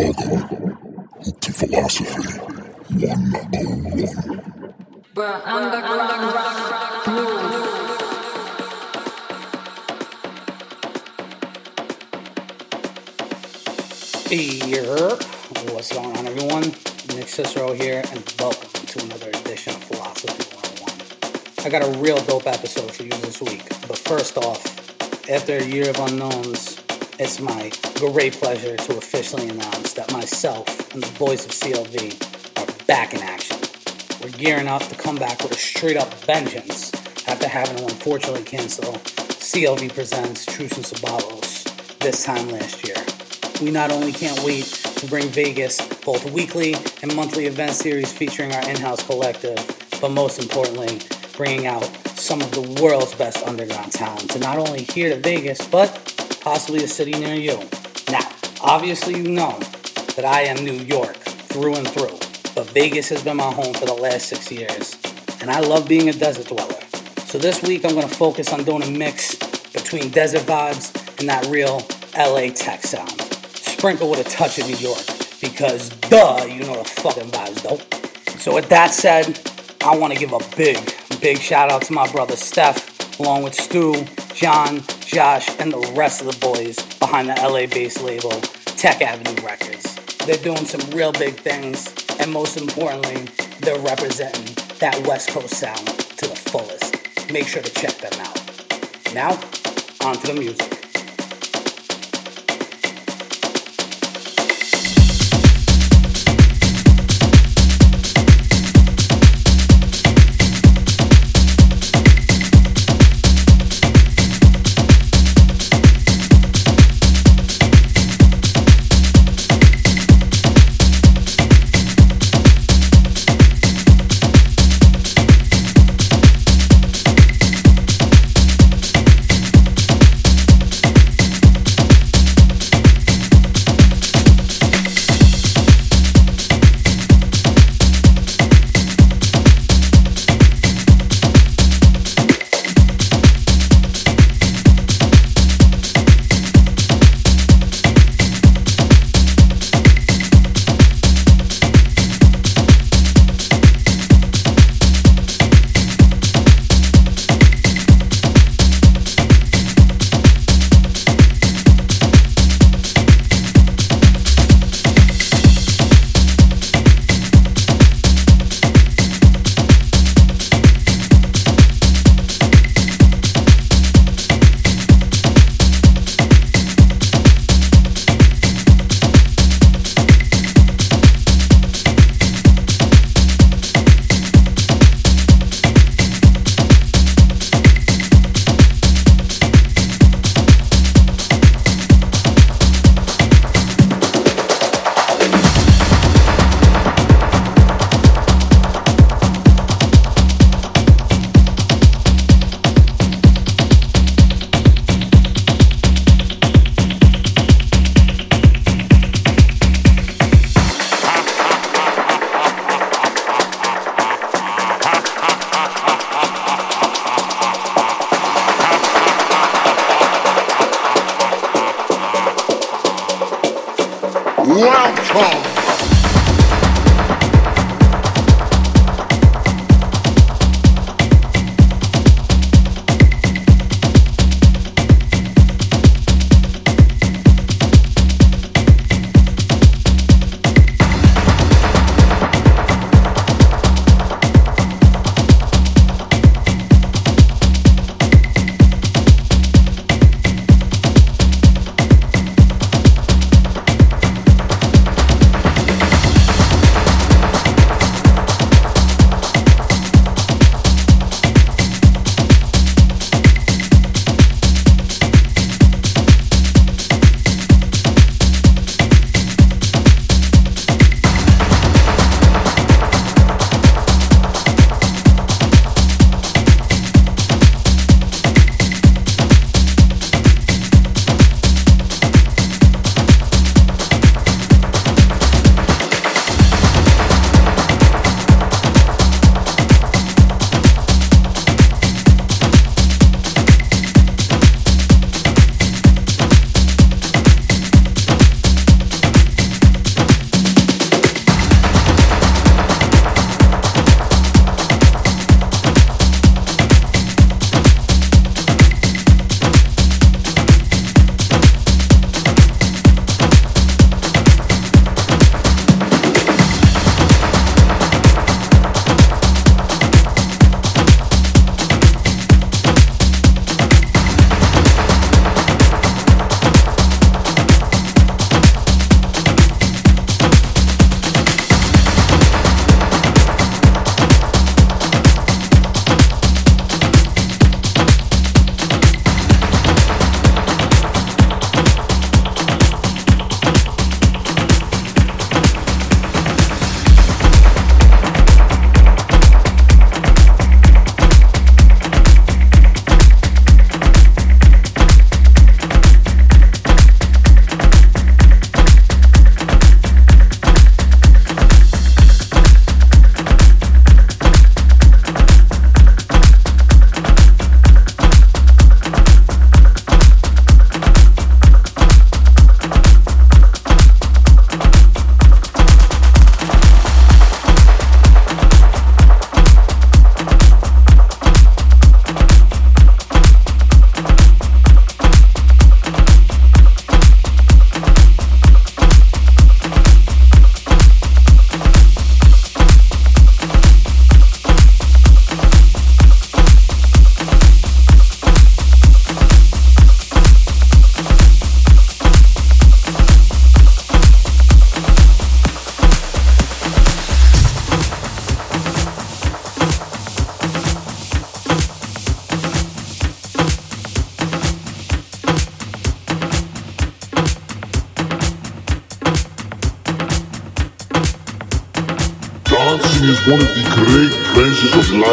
Welcome to Philosophy 101. Bruh, underground rock blues. Yep. What's going on, everyone? Nick Cicero here, and welcome to another edition of Philosophy 101. I got a real dope episode for you this week, but first off, after a year of unknowns, it's my great pleasure to officially announce that myself and the boys of CLV are back in action. We're gearing up to come back with a straight up vengeance after having to unfortunately cancel CLV Presents Truce and Sabalos this time last year. We not only can't wait to bring Vegas both weekly and monthly event series featuring our in house collective, but most importantly, bringing out some of the world's best underground talent to not only here to Vegas, but possibly a city near you. Now, obviously, you know that I am New York through and through, but Vegas has been my home for the last six years, and I love being a desert dweller. So this week, I'm to focus on doing a mix between desert vibes and that real LA tech sound sprinkle with a touch of New York because duh, you know the fucking vibes though. So with that said, I want to give a big, big shout out to my brother Steph, along with Stu, John, Josh, and the rest of the boys behind the LA-based label Tech Avenue Records. They're doing some real big things, and most importantly, they're representing that West Coast sound to the fullest. Make sure to check them out. Now, on to the music.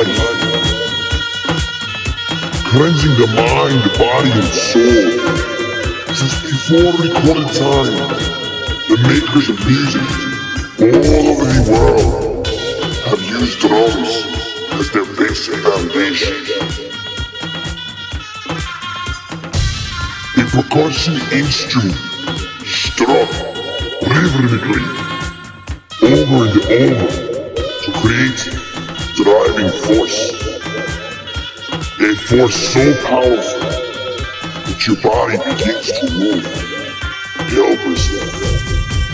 Life. Cleansing the mind, body, and soul. Since before recorded time, the makers of music all over the world have used drums as their basic foundation. A percussion instrument struck rhythmically over and over force. A force so powerful that your body begins to move helplessly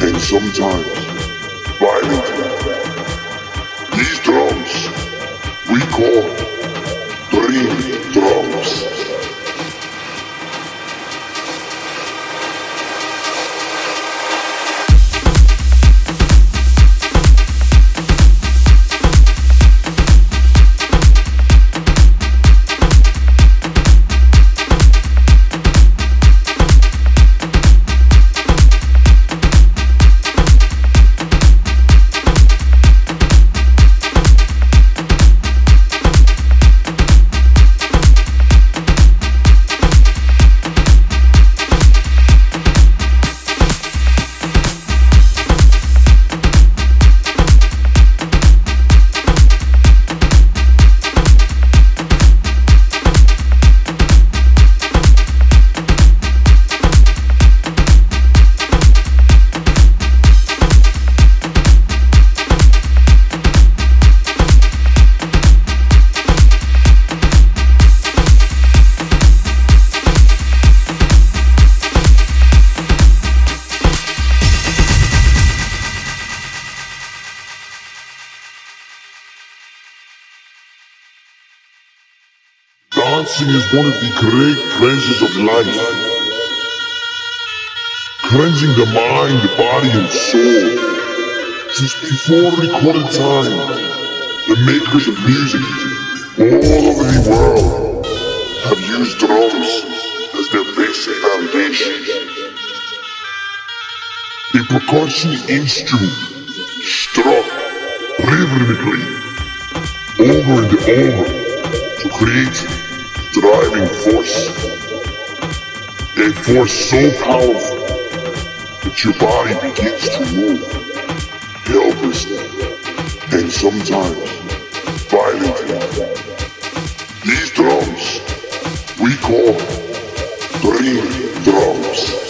and sometimes violently. These drums we call dream drums. One of the great pleasures of life. Cleansing the mind, body, and soul. Since before recorded time, the makers of music all over the world have used drums as their basic foundation. A percussion instrument struck rhythmically over and over to create driving force. A force so powerful that your body begins to move helplessly and sometimes violently. These drums we call dream drums.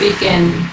begin.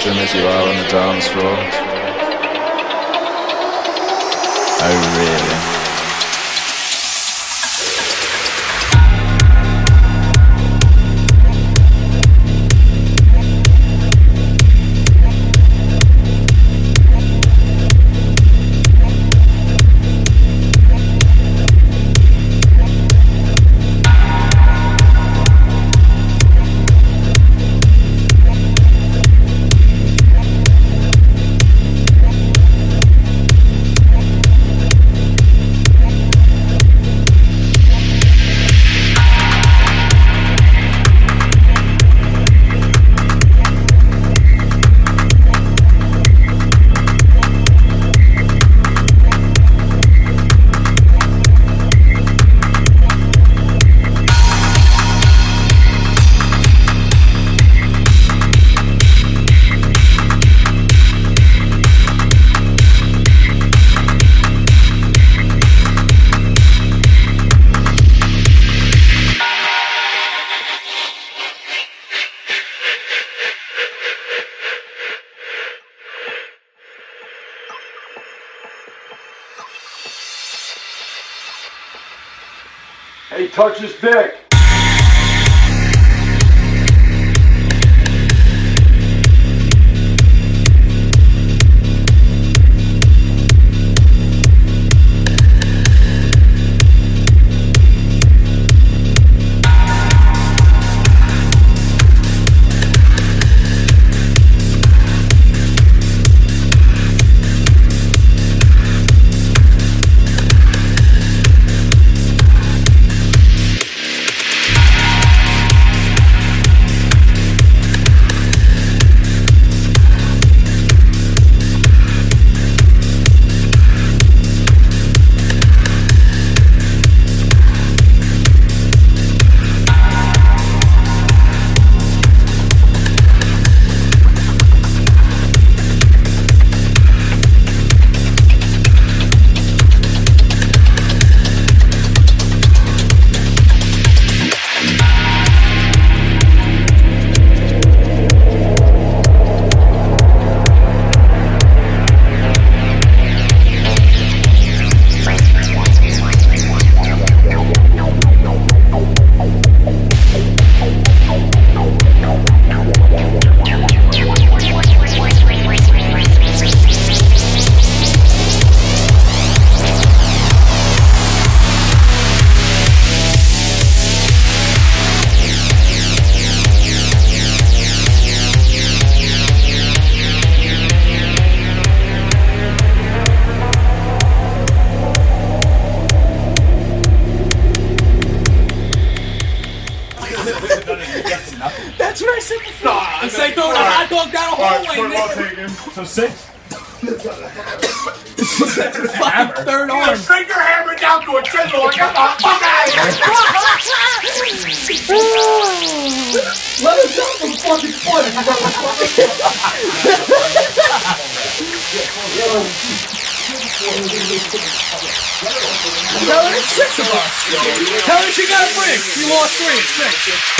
Hot in touch his dick. Nigga. taken. So six. Fucking third You arm. shrink your hammer down to a chisel and get the fuck out of here! Let us know some fucking fun, you motherfucker. Tell her six of us. Tell her she got a bring. She lost three. Six.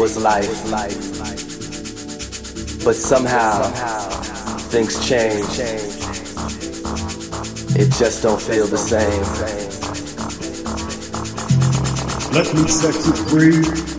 was life. But somehow, things change. It just don't feel the same. Let me set you free.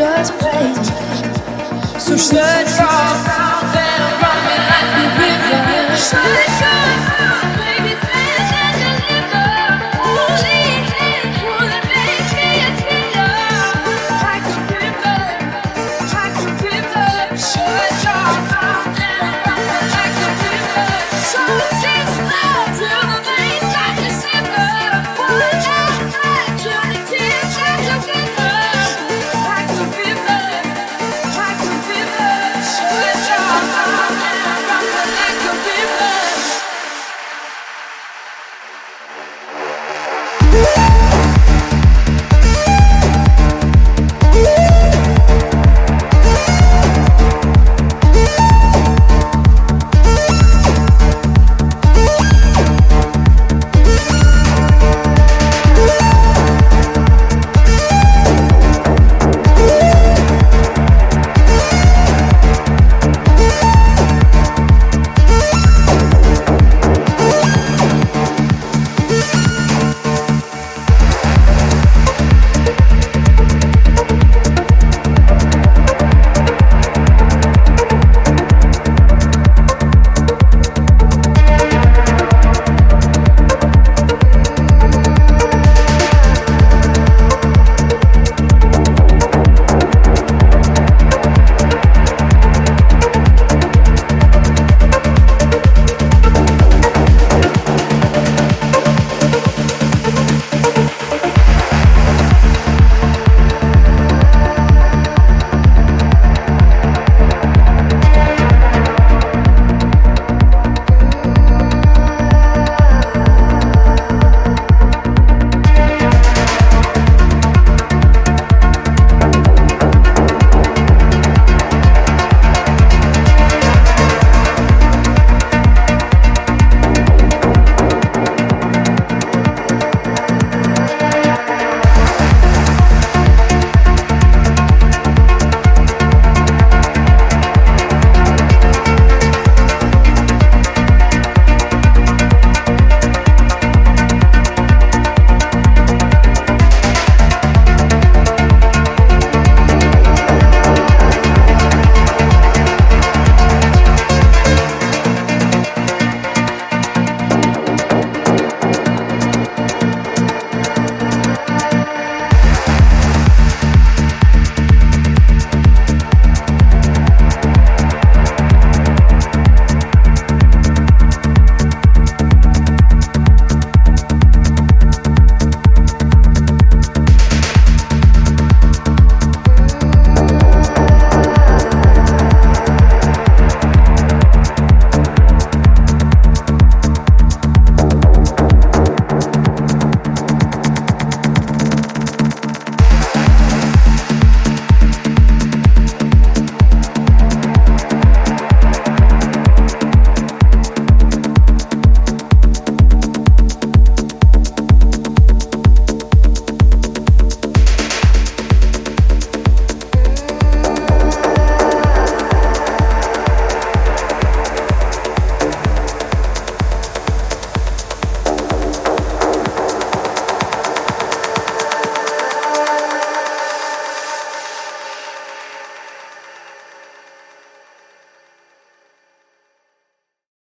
Just break. So shut it